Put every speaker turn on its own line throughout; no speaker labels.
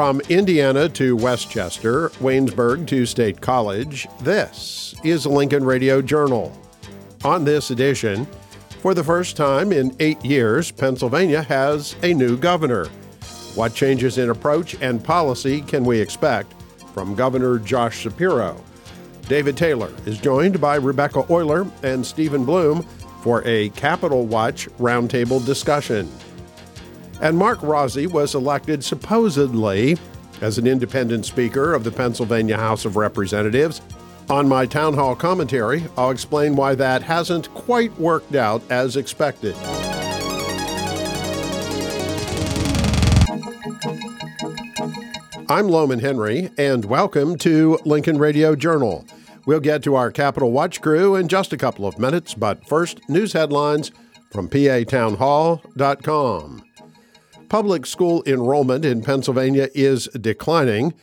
From Indiana to Westchester, Waynesburg to State College, this is Lincoln Radio Journal. On this edition, for the first time in eight years, Pennsylvania has a new governor. What changes in approach and policy can we expect from Governor Josh Shapiro? David Taylor is joined by Rebecca Oyler and Stephen Bloom for a Capitol Watch roundtable discussion. And Mark Rozzi was elected supposedly as an independent speaker of the Pennsylvania House of Representatives. On my town hall commentary, I'll explain why that hasn't quite worked out as expected. I'm Lowman Henry, and welcome to Lincoln Radio Journal. We'll get to our Capitol Watch crew in just a couple of minutes, but first, news headlines from PATownhall.com. Public school enrollment in Pennsylvania is declining,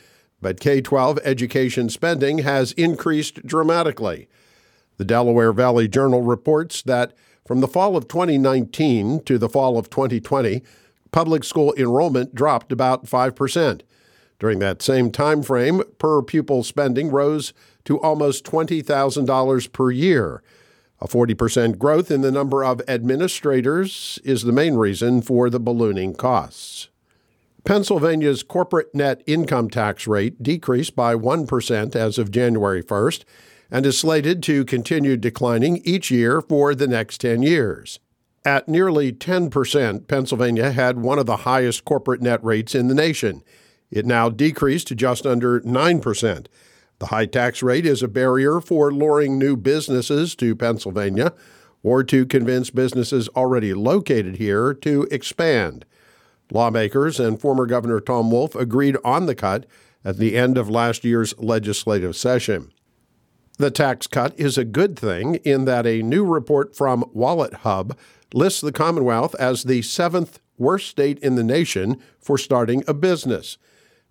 but K 12 education spending has increased dramatically. The Delaware Valley Journal reports that from the fall of 2019 to the fall of 2020, public school enrollment dropped about 5%. During that same time frame, per pupil spending rose to almost $20,000 per year. A 40% growth in the number of administrators is the main reason for the ballooning costs. Pennsylvania's corporate net income tax rate decreased by 1% as of January 1st and is slated to continue declining each year for the next 10 years. At nearly 10%, Pennsylvania had one of the highest corporate net rates in the nation. It now decreased to just under 9%. The high tax rate is a barrier for luring new businesses to Pennsylvania or to convince businesses already located here to expand. Lawmakers and former Governor Tom Wolf agreed on the cut at the end of last year's legislative session. The tax cut is a good thing in that a new report from WalletHub lists the Commonwealth as the seventh worst state in the nation for starting a business.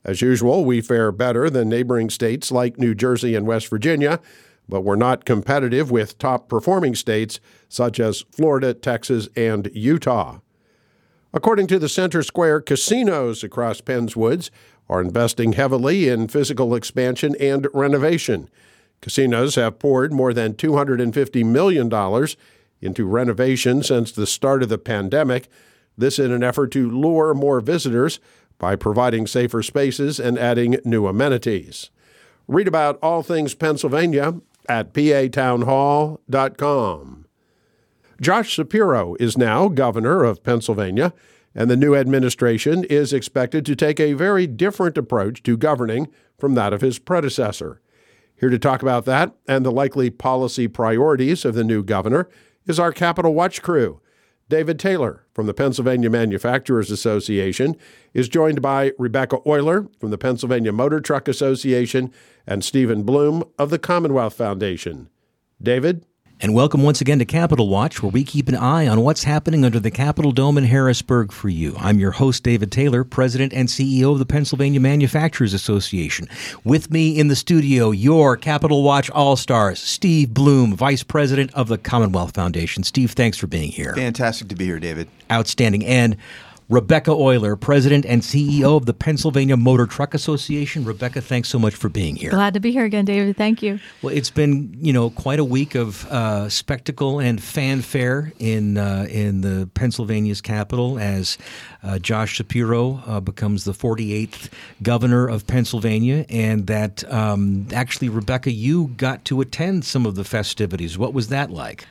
As usual, we fare better than neighboring states like New Jersey and West Virginia, but we're not competitive with top performing states such as Florida, Texas, and Utah. According to the Center Square, casinos across Penns Woods are investing heavily in physical expansion and renovation. Casinos have poured more than $250 million into renovation since the start of the pandemic, this in an effort to lure more visitors by providing safer spaces and adding new amenities. Read about all things Pennsylvania at patownhall.com. Josh Shapiro is now governor of Pennsylvania, and the new administration is expected to take a very different approach to governing from that of his predecessor. Here to talk about that and the likely policy priorities of the new governor is our Capitol Watch crew. David Taylor from the Pennsylvania Manufacturers Association is joined by Rebecca Oyler from the Pennsylvania Motor Truck Association and Stephen Bloom of the Commonwealth Foundation. David?
And welcome once again to Capitol Watch, where we keep an eye on what's happening under the Capitol Dome in Harrisburg for you. I'm your host, David Taylor, President and CEO of the Pennsylvania Manufacturers Association. With me in the studio, your Capitol Watch All Stars, Steve Bloom, Vice President of the Commonwealth Foundation. Steve, thanks for being here.
Fantastic to be here, David.
Outstanding. And Rebecca Oyler, President and CEO of the Pennsylvania Motor Truck Association. Rebecca, thanks so much for being here.
Glad to be here again, David. Thank you.
Well, it's been you know quite a week of uh, spectacle and fanfare in uh, in the Pennsylvania's capital as uh, Josh Shapiro uh, becomes the 48th governor of Pennsylvania, and that um, actually, Rebecca, you got to attend some of the festivities. What was that like?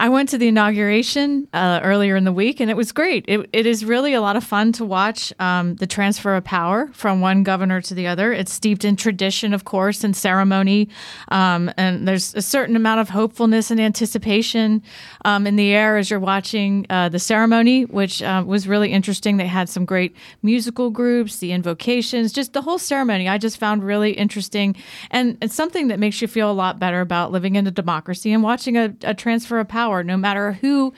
I went to the inauguration uh, earlier in the week, and it was great. It, it is really a lot of fun to watch um, the transfer of power from one governor to the other. It's steeped in tradition, of course, and ceremony, um, and there's a certain amount of hopefulness and anticipation um, in the air as you're watching uh, the ceremony, which uh, was really interesting. They had some great musical groups, the invocations, just the whole ceremony. I just found really interesting, and it's something that makes you feel a lot better about living in a democracy and watching a, a transfer of power power, no matter who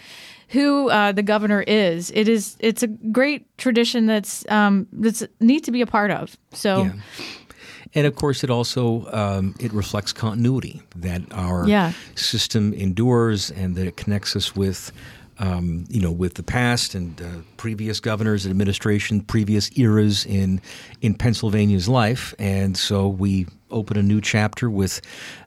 who uh, the governor is. It is it's a great tradition that's um, that's neat to be a part of. So.
Yeah. And of course, it also um, it reflects continuity that our
yeah.
system endures and that it connects us with um, you know, with the past and uh, previous governors and administration, previous eras in in Pennsylvania's life, and so we open a new chapter with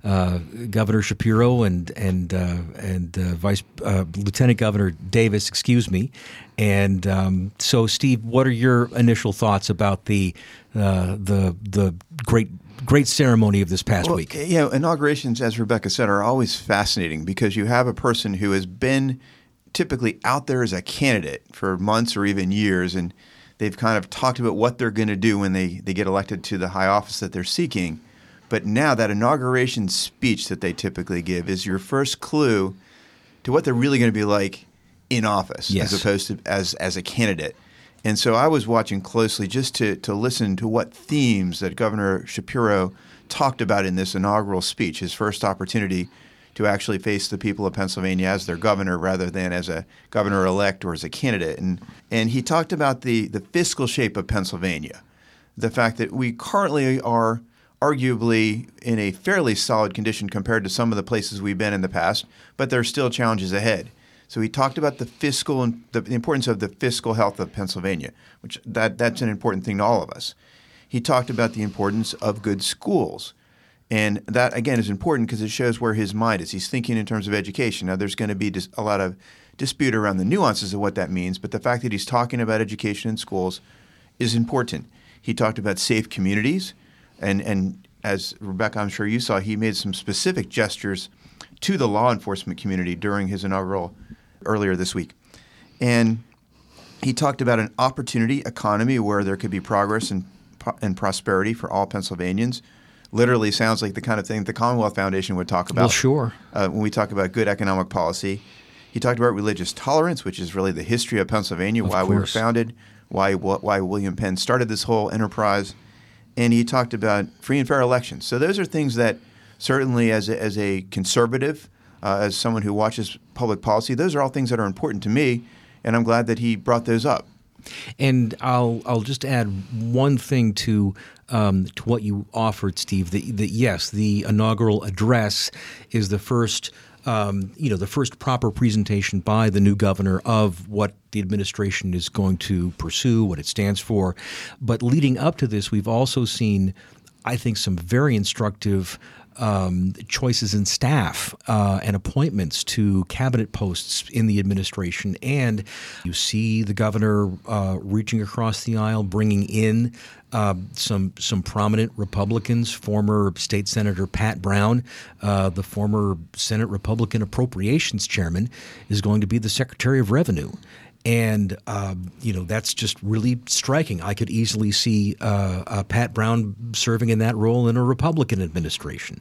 uh, Governor Shapiro and and uh, and uh, Vice uh, Lieutenant Governor Davis, excuse me. And um, so, Steve, what are your initial thoughts about the uh, the the great great ceremony of this past
well,
week?
You know, inaugurations, as Rebecca said, are always fascinating because you have a person who has been typically out there as a candidate for months or even years, and they've kind of talked about what they're going to do when they, they get elected to the high office that they're seeking. But now that inauguration speech that they typically give is your first clue to what they're really going to be like in office
yes.
as opposed to as as a candidate. And so I was watching closely just to to listen to what themes that Governor Shapiro talked about in this inaugural speech, his first opportunity to actually face the people of Pennsylvania as their governor rather than as a governor elect or as a candidate. And and he talked about the the fiscal shape of Pennsylvania, the fact that we currently are arguably in a fairly solid condition compared to some of the places we've been in the past, but there are still challenges ahead. So he talked about the fiscal and the, the importance of the fiscal health of Pennsylvania, which that that's an important thing to all of us. He talked about the importance of good schools. And that, again, is important because it shows where his mind is. He's thinking in terms of education. Now, there's going to be dis- a lot of dispute around the nuances of what that means, but the fact that he's talking about education in schools is important. He talked about safe communities, and, and as Rebecca, I'm sure you saw, he made some specific gestures to the law enforcement community during his inaugural earlier this week. And he talked about an opportunity economy where there could be progress and, and prosperity for all Pennsylvanians. Literally sounds like the kind of thing the Commonwealth Foundation would talk about.
Well, sure.
Uh, when we talk about good economic policy, he talked about religious tolerance, which is really the history of Pennsylvania,
of
why
course.
we were founded, why why William Penn started this whole enterprise, and he talked about free and fair elections. So those are things that certainly, as a, as a conservative, uh, as someone who watches public policy, those are all things that are important to me, and I'm glad that he brought those up.
And I'll I'll just add one thing to um, to what you offered, Steve. That, that yes, the inaugural address is the first. Um, you know, the first proper presentation by the new governor of what the administration is going to pursue, what it stands for. But leading up to this, we've also seen, I think, some very instructive um, choices in staff uh, and appointments to cabinet posts in the administration. And you see the governor uh, reaching across the aisle, bringing in uh, some some prominent Republicans. Former State Senator Pat Browne, uh, the former Senate Republican Appropriations Chairman, is going to be the Secretary of Revenue. And um, you know that's just really striking. I could easily see uh, uh, Pat Browne serving in that role in a Republican administration.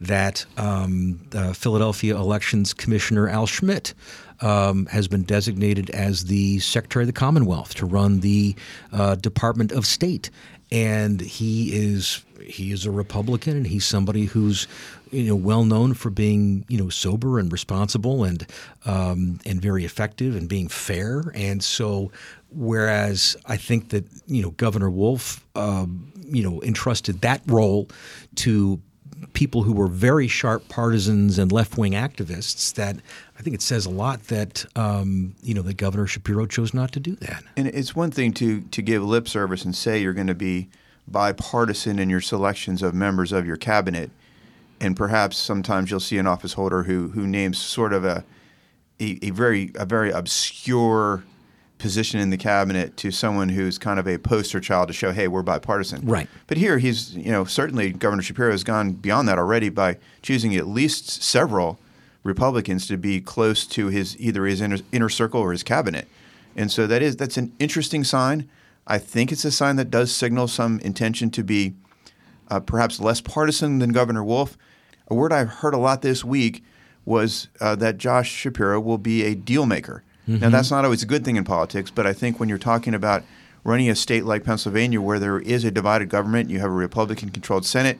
That um, Philadelphia Elections Commissioner Al Schmidt um, has been designated as the Secretary of the Commonwealth to run the uh, Department of State, and he is he is a Republican, and he's somebody who's you know well known for being you know sober and responsible and um, and very effective and being fair. And so, whereas I think that you know Governor Wolf um, you know entrusted that role to people who were very sharp partisans and left wing activists, that I think it says a lot that um, you know that Governor Shapiro chose not to do that.
And it's one thing to to give lip service and say you're going to be bipartisan in your selections of members of your cabinet, and perhaps sometimes you'll see an office holder who who names sort of a a, a very a very obscure position in the cabinet to someone who's kind of a poster child to show, hey, we're bipartisan.
Right.
But here, he's you know certainly Governor Shapiro has gone beyond that already by choosing at least several Republicans to be close to his either his inner, inner circle or his cabinet, and so that is that's an interesting sign. I think it's a sign that does signal some intention to be uh, perhaps less partisan than Governor Wolf. A word I've heard a lot this week was uh, that Josh Shapiro will be a deal maker. Mm-hmm. Now, that's not always a good thing in politics, but I think when you're talking about running a state like Pennsylvania where there is a divided government, you have a Republican controlled Senate,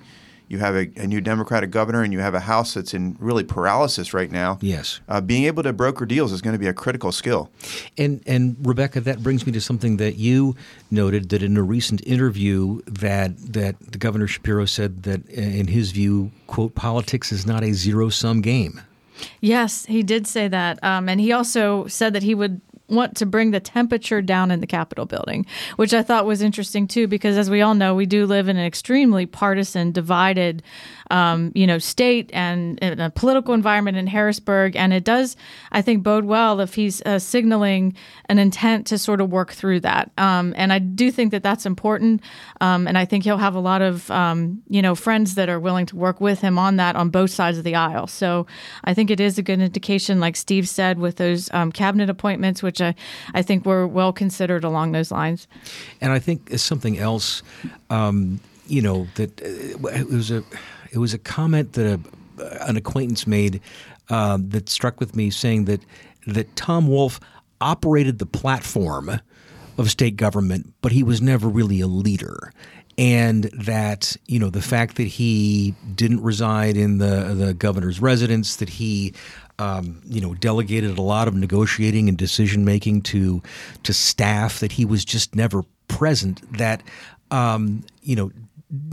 you have a, a, new Democratic governor, and you have a House that's in really paralysis right now.
Yes.
Uh, being able to broker deals is going to be a critical skill.
And and Rebecca, that brings me to something that you noted that in a recent interview that that the Governor Shapiro said that in his view, quote, politics is not a zero sum game.
Yes, he did say that. Um, and he also said that he would want to bring the temperature down in the Capitol building, which I thought was interesting too, because as we all know, we do live in an extremely partisan, divided, um, you know, state and in a political environment in Harrisburg, and it does, I think, bode well if he's uh, signaling an intent to sort of work through that. Um, and I do think that that's important, um, and I think he'll have a lot of, um, you know, friends that are willing to work with him on that on both sides of the aisle. So I think it is a good indication, like Steve said, with those um, cabinet appointments, which I, I think were well considered along those lines.
And I think something else, um, you know, that uh, it was a it was a comment that a, an acquaintance made uh, that struck with me, saying that that Tom Wolf operated the platform of state government, but he was never really a leader. And that you know the fact that he didn't reside in the the governor's residence, that he um, you know, delegated a lot of negotiating and decision making to to staff. That he was just never present. That um, you know,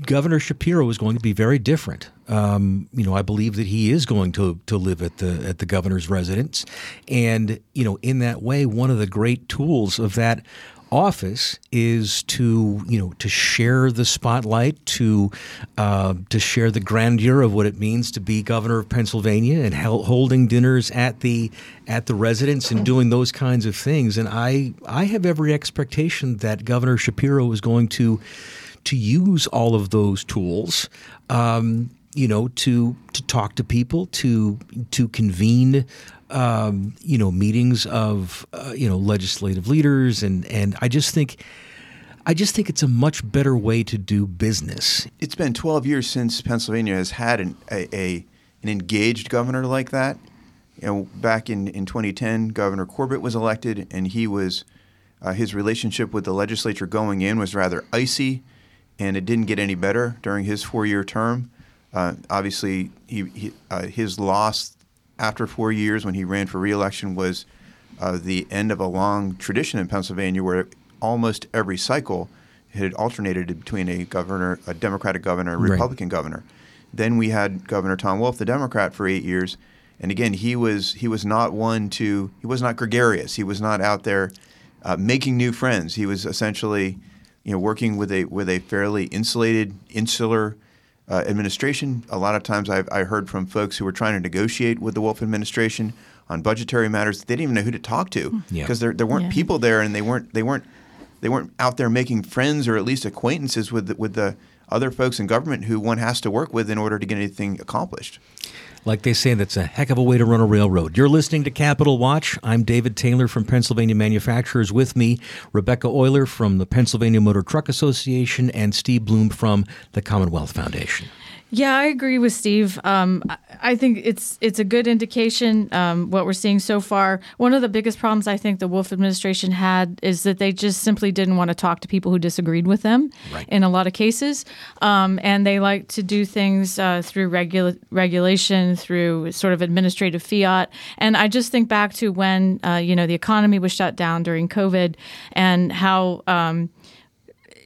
Governor Shapiro is going to be very different. Um, you know, I believe that he is going to to live at the at the governor's residence, and you know, in that way, one of the great tools of that office is to you know to share the spotlight to uh, to share the grandeur of what it means to be governor of Pennsylvania and holding dinners at the at the residence and doing those kinds of things and I I have every expectation that Governor Shapiro is going to to use all of those tools um, you know to to talk to people to to convene um, you know, meetings of uh, you know legislative leaders, and and I just think. I just think it's a much better way to do business.
It's been 12 years since Pennsylvania has had an, a, a an engaged governor like that. You know, back in, in 2010, Governor Corbett was elected, and he was uh, his relationship with the legislature going in was rather icy, and it didn't get any better during his four-year term. Uh, obviously, he, he uh, his loss after four years when he ran for reelection was uh, the end of a long tradition in Pennsylvania where almost every cycle had alternated between a governor, a Democratic governor, and a Republican right. governor. Then we had Governor Tom Wolf, the Democrat, for eight years, and again he was he was not one to he was not gregarious. He was not out there uh, making new friends. He was essentially you know working with a with a fairly insulated, insular uh, administration. A lot of times I've I heard from folks who were trying to negotiate with the Wolf administration on budgetary matters. They didn't even know who to talk to because yeah. there, there weren't yeah. people there and they weren't they weren't they weren't out there making friends or at least acquaintances with the, with the other folks in government who one has to work with in order to get anything accomplished.
Like they say, that's a heck of a way to run a railroad. You're listening to Capitol Watch. I'm David Taylor from Pennsylvania Manufacturers. With me, Rebecca Oyler from the Pennsylvania Motor Truck Association and Steve Bloom from the Commonwealth Foundation.
Yeah, I agree with Steve. Um, I think it's it's a good indication um, what we're seeing so far. One of the biggest problems I think the Wolf administration had is that they just simply didn't want to talk to people who disagreed with them right. in a lot of cases, um, and they like to do things uh, through regula- regulation, through sort of administrative fiat. And I just think back to when uh, you know the economy was shut down during COVID, and how um,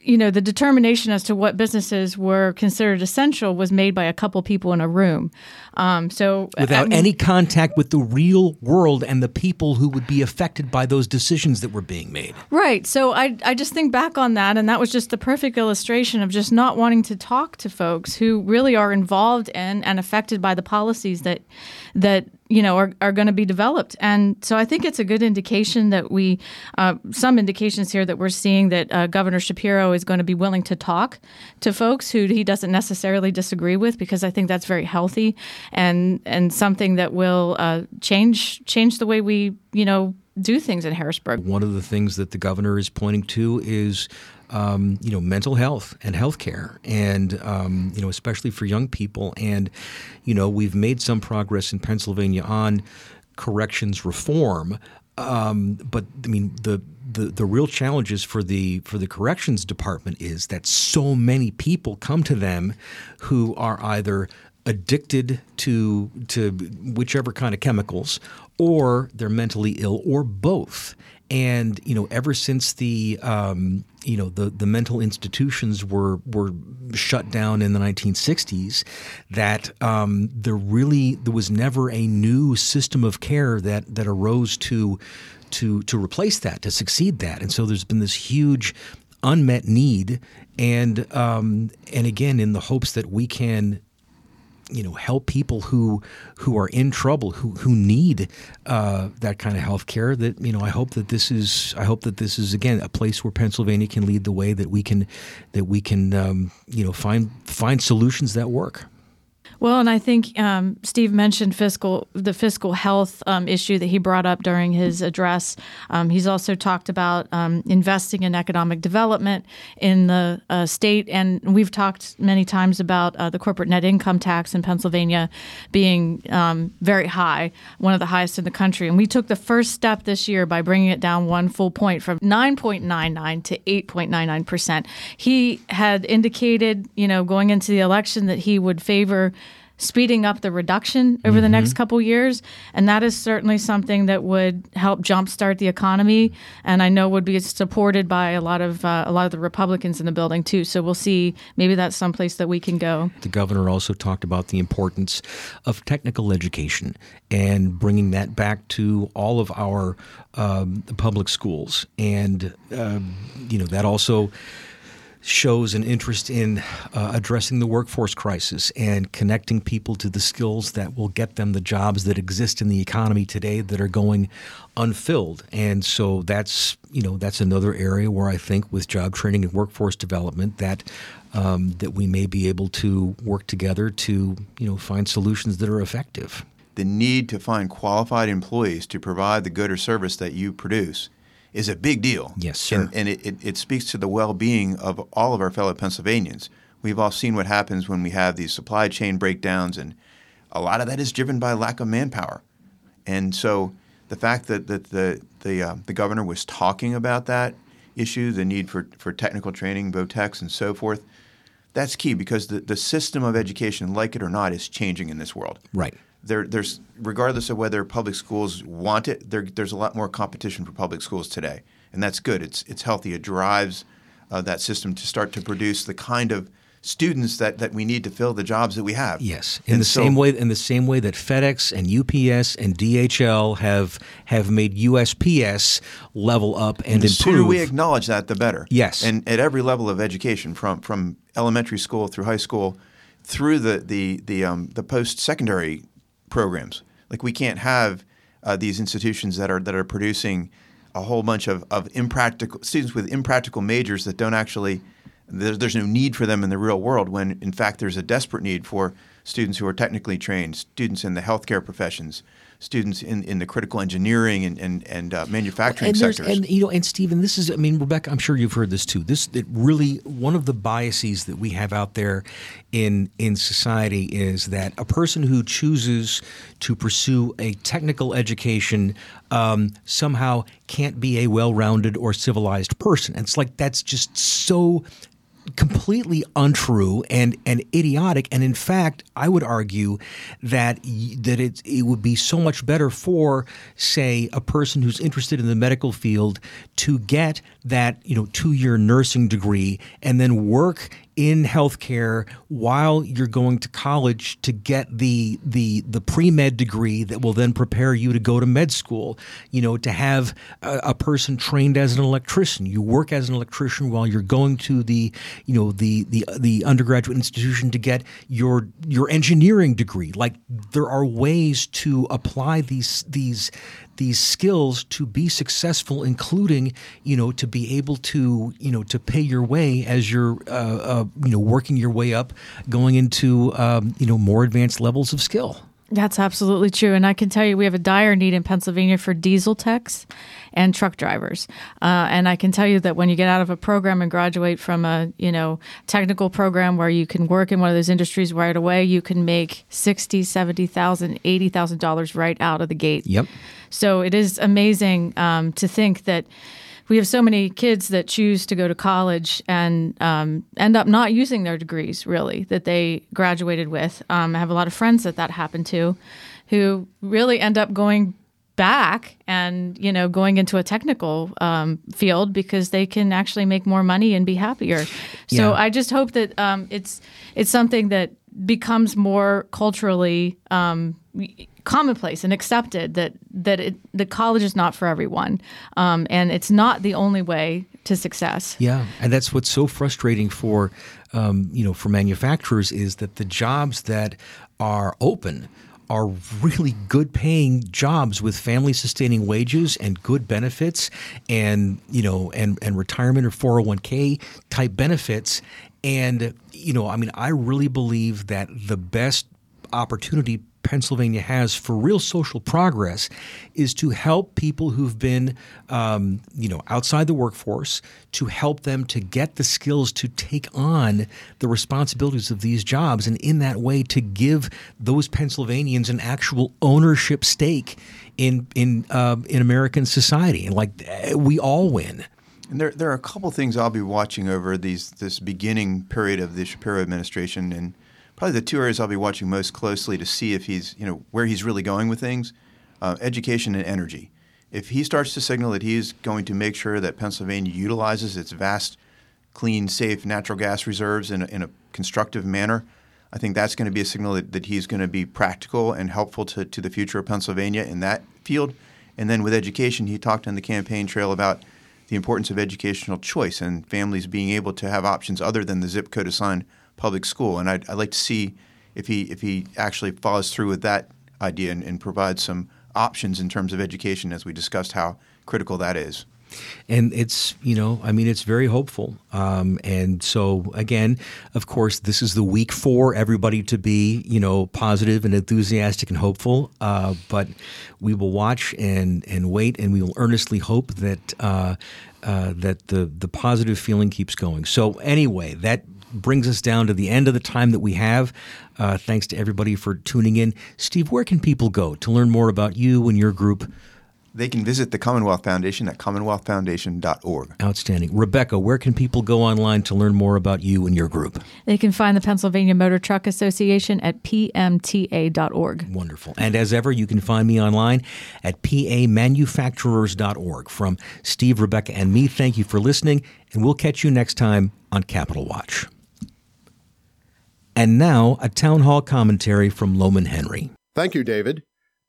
you know, the determination as to what businesses were considered essential was made by a couple people in a room. Um, so
without I mean, any contact with the real world and the people who would be affected by those decisions that were being made.
Right. So I, I just think back on that, and that was just the perfect illustration of just not wanting to talk to folks who really are involved in and affected by the policies that that you know are, are going to be developed. And so i think it's a good indication that we uh, some indications here that we're seeing that uh, governor shapiro is going to be willing to talk to folks who he doesn't necessarily disagree with because i think that's very healthy and and something that will uh, change change the way we you know do things in harrisburg
one of the things that the governor is pointing to is um, you know, mental health and health care, and um, you know, especially for young people. And you know, we've made some progress in Pennsylvania on corrections reform, um, but I mean, the the, the real challenges for the for the corrections department is that so many people come to them who are either addicted to to whichever kind of chemicals or they're mentally ill or both. And you know, ever since the um, you know the, the mental institutions were were shut down in the 1960s, that um, there really there was never a new system of care that that arose to to to replace that to succeed that, and so there's been this huge unmet need, and um, and again in the hopes that we can you know help people who who are in trouble who who need uh, that kind of health care that you know I hope that this is I hope that this is again a place where Pennsylvania can lead the way that we can that we can um, you know find find solutions that work.
Well, and I think um, Steve mentioned fiscal the fiscal health um, issue that he brought up during his address. Um, he's also talked about um, investing in economic development in the uh, state, and we've talked many times about uh, the corporate net income tax in Pennsylvania being um, very high, one of the highest in the country. And we took the first step this year by bringing it down one full point from 9.99 to 8.99 percent. He had indicated, you know, going into the election that he would favor speeding up the reduction over mm-hmm. the next couple years, and that is certainly something that would help jumpstart the economy, and I know would be supported by a lot of uh, a lot of the Republicans in the building too. So we'll see. Maybe that's someplace that we can go.
The governor also talked about the importance of technical education and bringing that back to all of our um, public schools, and uh, you know that also shows an interest in uh, addressing the workforce crisis and connecting people to the skills that will get them the jobs that exist in the economy today that are going unfilled. And so that's you know that's another area where I think with job training and workforce development that um, that we may be able to work together to you know find solutions that are effective.
The need to find qualified employees to provide the good or service that you produce is a big deal.
Yes, sir.
And, and it, it, it, speaks to the well being of all of our fellow Pennsylvanians. We've all seen what happens when we have these supply chain breakdowns, and a lot of that is driven by lack of manpower. And so the fact that, that the, the, uh, the governor was talking about that issue, the need for, for technical training, VOTEX, and so forth, that's key because the, the system of education, like it or not, is changing in this world.
Right
there, there's regardless of whether public schools want it, there, there's a lot more competition for public schools today, and that's good. It's it's healthy. It drives uh, that system to start to produce the kind of students that, that we need to fill the jobs that we have.
Yes, in and the so, same way in the same way that FedEx and UPS and DHL have have made USPS level up and, and the improve.
sooner we acknowledge that, the better.
Yes,
and at every level of education, from from elementary school through high school, through the the the um, the post secondary programs. Like we can't have uh, these institutions that are that are producing a whole bunch of, of impractical students with impractical majors that don't actually there's, there's no need for them in the real world when in fact there's a desperate need for students who are technically trained, students in the healthcare professions, students in, in the critical engineering and and, and uh, manufacturing
and
sectors.
And you know, and Stephen, this is I mean, Rebecca, I'm sure you've heard this too. This it really one of the biases that we have out there in in society is that a person who chooses to pursue a technical education um, somehow can't be a well-rounded or civilized person. And it's like that's just so completely untrue and, and idiotic. And in fact, I would argue that that it, it would be so much better for, say, a person who's interested in the medical field to get that you know two year nursing degree and then work in healthcare while you're going to college to get the the the pre med degree that will then prepare you to go to med school. You know, to have a, a, person trained as an electrician, you work as an electrician while you're going to the you know the the the undergraduate institution to get your your engineering degree. Like there are ways to apply these these these skills to be successful, including you know to be able to you know to pay your way as you're uh, uh, you know working your way up, going into um, you know more advanced levels of skill.
That's absolutely true. And I can tell you, we have a dire need in Pennsylvania for diesel techs and truck drivers. Uh, and I can tell you that when you get out of a program and graduate from a you know technical program where you can work in one of those industries right away, you can make sixty, seventy thousand, eighty thousand dollars right out of the gate.
Yep.
So it is amazing um, to think that we have so many kids that choose to go to college and um, end up not using their degrees really that they graduated with. Um, I have a lot of friends that that happened to, who really end up going back and you know going into a technical um, field because they can actually make more money and be happier. So
Yeah.
I just hope that um, it's it's something that becomes more culturally um, commonplace and accepted that that it, the college is not for everyone um, and it's not the only way to success.
Yeah, and that's what's so frustrating for um, you know for manufacturers is that the jobs that are open are really good paying jobs with family sustaining wages and good benefits and you know and and retirement or 401k type benefits. And you know I mean I really believe that the best opportunity Pennsylvania has for real social progress is to help people who've been, um, you know, outside the workforce, to help them to get the skills to take on the responsibilities of these jobs, and in that way to give those Pennsylvanians an actual ownership stake in in uh, in American society, and like we all win.
And there, there are a couple things I'll be watching over these this beginning period of the Shapiro administration, and probably the two areas I'll be watching most closely to see if he's, you know, where he's really going with things: uh, education and energy. If he starts to signal that he's going to make sure that Pennsylvania utilizes its vast, clean, safe natural gas reserves in a, in a constructive manner, I think that's going to be a signal that, that he's going to be practical and helpful to, to the future of Pennsylvania in that field. And then with education, he talked on the campaign trail about the importance of educational choice and families being able to have options other than the zip code assigned public school. And I'd, I'd like to see if he if he actually follows through with that idea and, and provides some options in terms of education, as we discussed how critical that is.
and it's you know i mean it's very hopeful um, and so again of course this is the week for everybody to be you know positive and enthusiastic and hopeful uh, but we will watch and and wait and we will earnestly hope that uh, uh, that the the positive feeling keeps going so anyway that brings us down to the end of the time that we have. Uh, thanks to everybody for tuning in. Steve, where can people go to learn more about you and your group?
They can visit the Commonwealth Foundation at commonwealthfoundation.org.
Outstanding. Rebecca, where can people go online to learn more about you and your group?
They can find the Pennsylvania Motor Truck Association at pmta.org.
Wonderful. And as ever, you can find me online at pamanufacturers.org. From Steve, Rebecca, and me, thank you for listening, and we'll catch you next time on Capitol Watch. And now, a town hall commentary from Lowman Henry.
Thank you, David.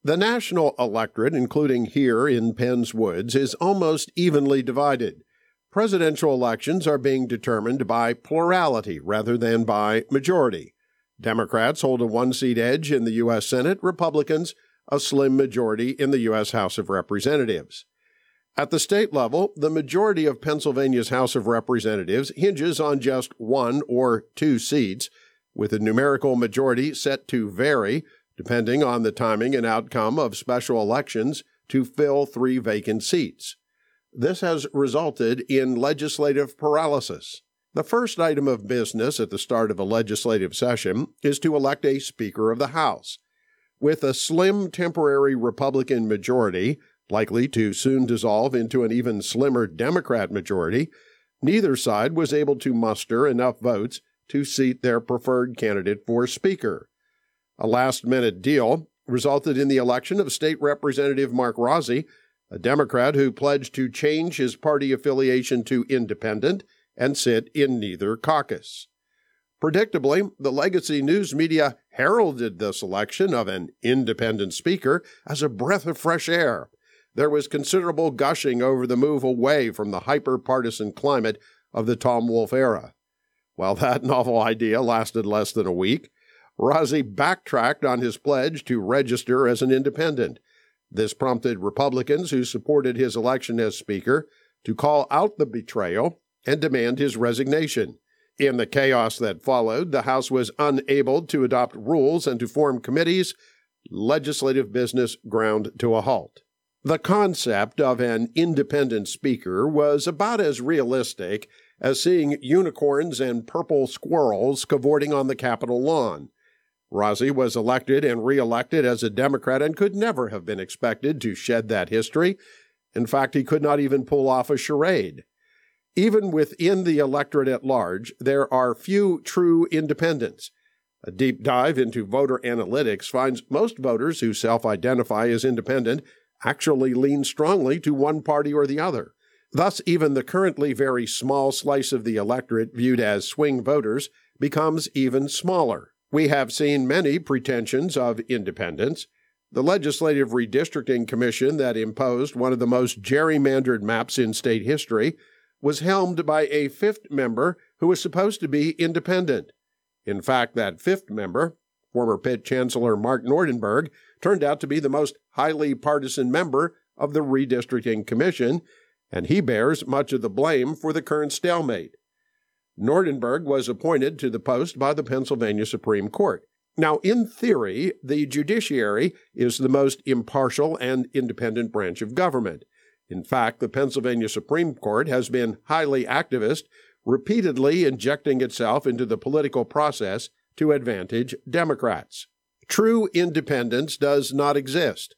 The national electorate, including here in Penn's Woods, is almost evenly divided. Presidential elections are being determined by plurality rather than by majority. Democrats hold a one seat edge in the U.S. Senate, Republicans a slim majority in the U.S. House of Representatives. At the state level, the majority of Pennsylvania's House of Representatives hinges on just one or two seats, with a numerical majority set to vary depending on the timing and outcome of special elections to fill three vacant seats. This has resulted in legislative paralysis. The first item of business at the start of a legislative session is to elect a Speaker of the House. With a slim temporary Republican majority, likely to soon dissolve into an even slimmer Democrat majority, neither side was able to muster enough votes to seat their preferred candidate for Speaker. A last minute deal resulted in the election of State Representative Mark Rozzi, a Democrat who pledged to change his party affiliation to independent and sit in neither caucus. Predictably, the legacy news media heralded the selection of an independent speaker as a breath of fresh air. There was considerable gushing over the move away from the hyper partisan climate of the Tom Wolf era. While that novel idea lasted less than a week, Rozzi backtracked on his pledge to register as an independent. This prompted Republicans who supported his election as Speaker to call out the betrayal and demand his resignation. In the chaos that followed, the House was unable to adopt rules and to form committees. Legislative business ground to a halt. The concept of an independent speaker was about as realistic as seeing unicorns and purple squirrels cavorting on the Capitol lawn. Rozzi was elected and reelected as a Democrat and could never have been expected to shed that history. In fact, he could not even pull off a charade. Even within the electorate at large, there are few true independents. A deep dive into voter analytics finds most voters who self identify as independent actually lean strongly to one party or the other. Thus, even the currently very small slice of the electorate viewed as swing voters becomes even smaller. We have seen many pretensions of independence. The Legislative Redistricting Commission that imposed one of the most gerrymandered maps in state history was helmed by a fifth member who was supposed to be independent. In fact, that fifth member, former Pitt Chancellor Mark Nordenberg, turned out to be the most highly partisan member of the Redistricting Commission, and he bears much of the blame for the current stalemate. Nordenberg was appointed to the post by the Pennsylvania Supreme Court. Now, in theory, the judiciary is the most impartial and independent branch of government. In fact, the Pennsylvania Supreme Court has been highly activist, repeatedly injecting itself into the political process to advantage Democrats. True independence does not exist.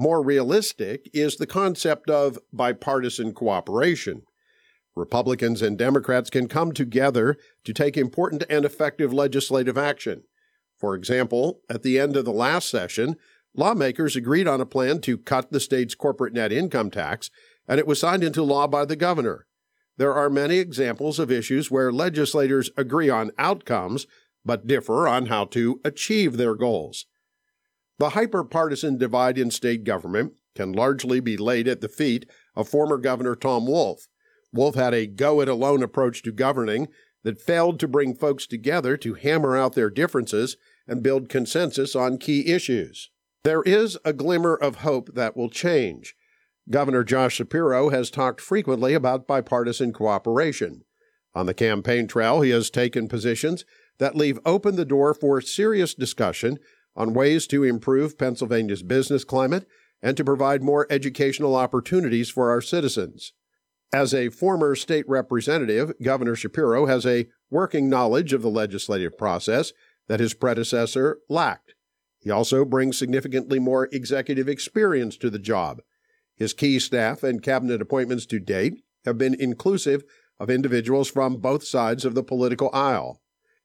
More realistic is the concept of bipartisan cooperation. Republicans and Democrats can come together to take important and effective legislative action. For example, at the end of the last session, lawmakers agreed on a plan to cut the state's corporate net income tax, and it was signed into law by the governor. There are many examples of issues where legislators agree on outcomes but differ on how to achieve their goals. The hyperpartisan divide in state government can largely be laid at the feet of former Governor Tom Wolf. Wolf had a go it alone approach to governing that failed to bring folks together to hammer out their differences and build consensus on key issues. There is a glimmer of hope that will change. Governor Josh Shapiro has talked frequently about bipartisan cooperation. On the campaign trail, he has taken positions that leave open the door for serious discussion on ways to improve Pennsylvania's business climate and to provide more educational opportunities for our citizens. As a former state representative, Governor Shapiro has a working knowledge of the legislative process that his predecessor lacked. He also brings significantly more executive experience to the job. His key staff and cabinet appointments to date have been inclusive of individuals from both sides of the political aisle.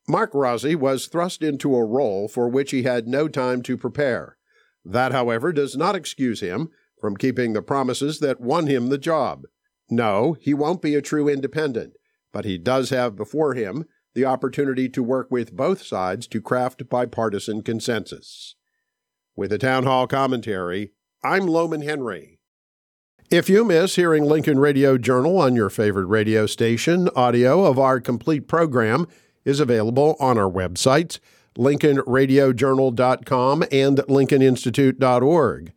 Mark Rozzi was thrust into a role for which he had no time to prepare. That, however, does not excuse him from keeping the promises that won him the job. No, he won't be a true independent, but he does have before him the opportunity to work with both sides to craft bipartisan consensus. With a town hall commentary, I'm Lowman Henry. If you miss hearing Lincoln Radio Journal on your favorite radio station, audio of our complete program is available on our websites, lincolnradiojournal.com and lincolninstitute.org.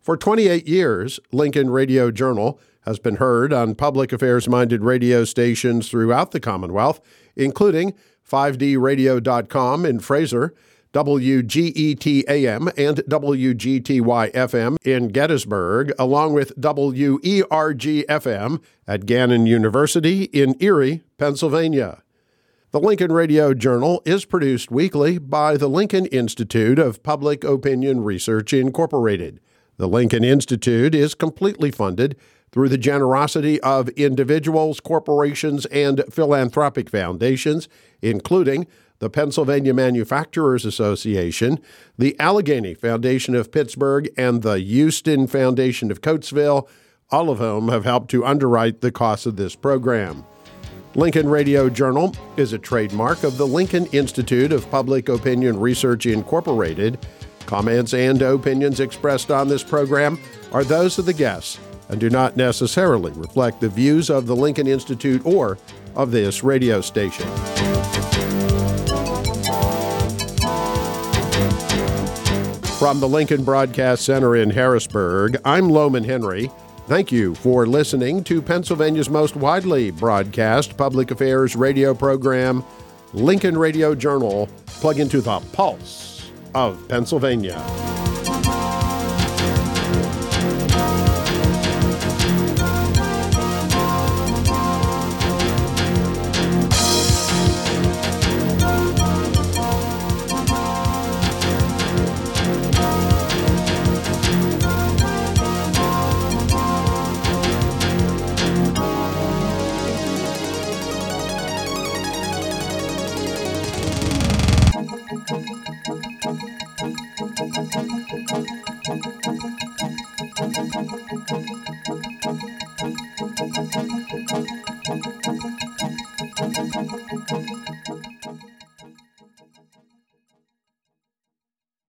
For 28 years, Lincoln Radio Journal has been heard on public affairs minded radio stations throughout the Commonwealth, including 5dradio.com in Fraser, WGET AM and WGTY FM in Gettysburg, along with WERG FM at Gannon University in Erie, Pennsylvania. The Lincoln Radio Journal is produced weekly by the Lincoln Institute of Public Opinion Research, Incorporated. The Lincoln Institute is completely funded through the generosity of individuals, corporations, and philanthropic foundations, including the Pennsylvania Manufacturers Association, the Allegheny Foundation of Pittsburgh, and the Huston Foundation of Coatesville, all of whom have helped to underwrite the cost of this program. Lincoln Radio Journal is a trademark of the Lincoln Institute of Public Opinion Research, Incorporated. Comments and opinions expressed on this program are those of the guests and do not necessarily reflect the views of the Lincoln Institute or of this radio station. From the Lincoln Broadcast Center in Harrisburg, I'm Lowman Henry. Thank you for listening to Pennsylvania's most widely broadcast public affairs radio program, Lincoln Radio Journal. Plug into the pulse of Pennsylvania.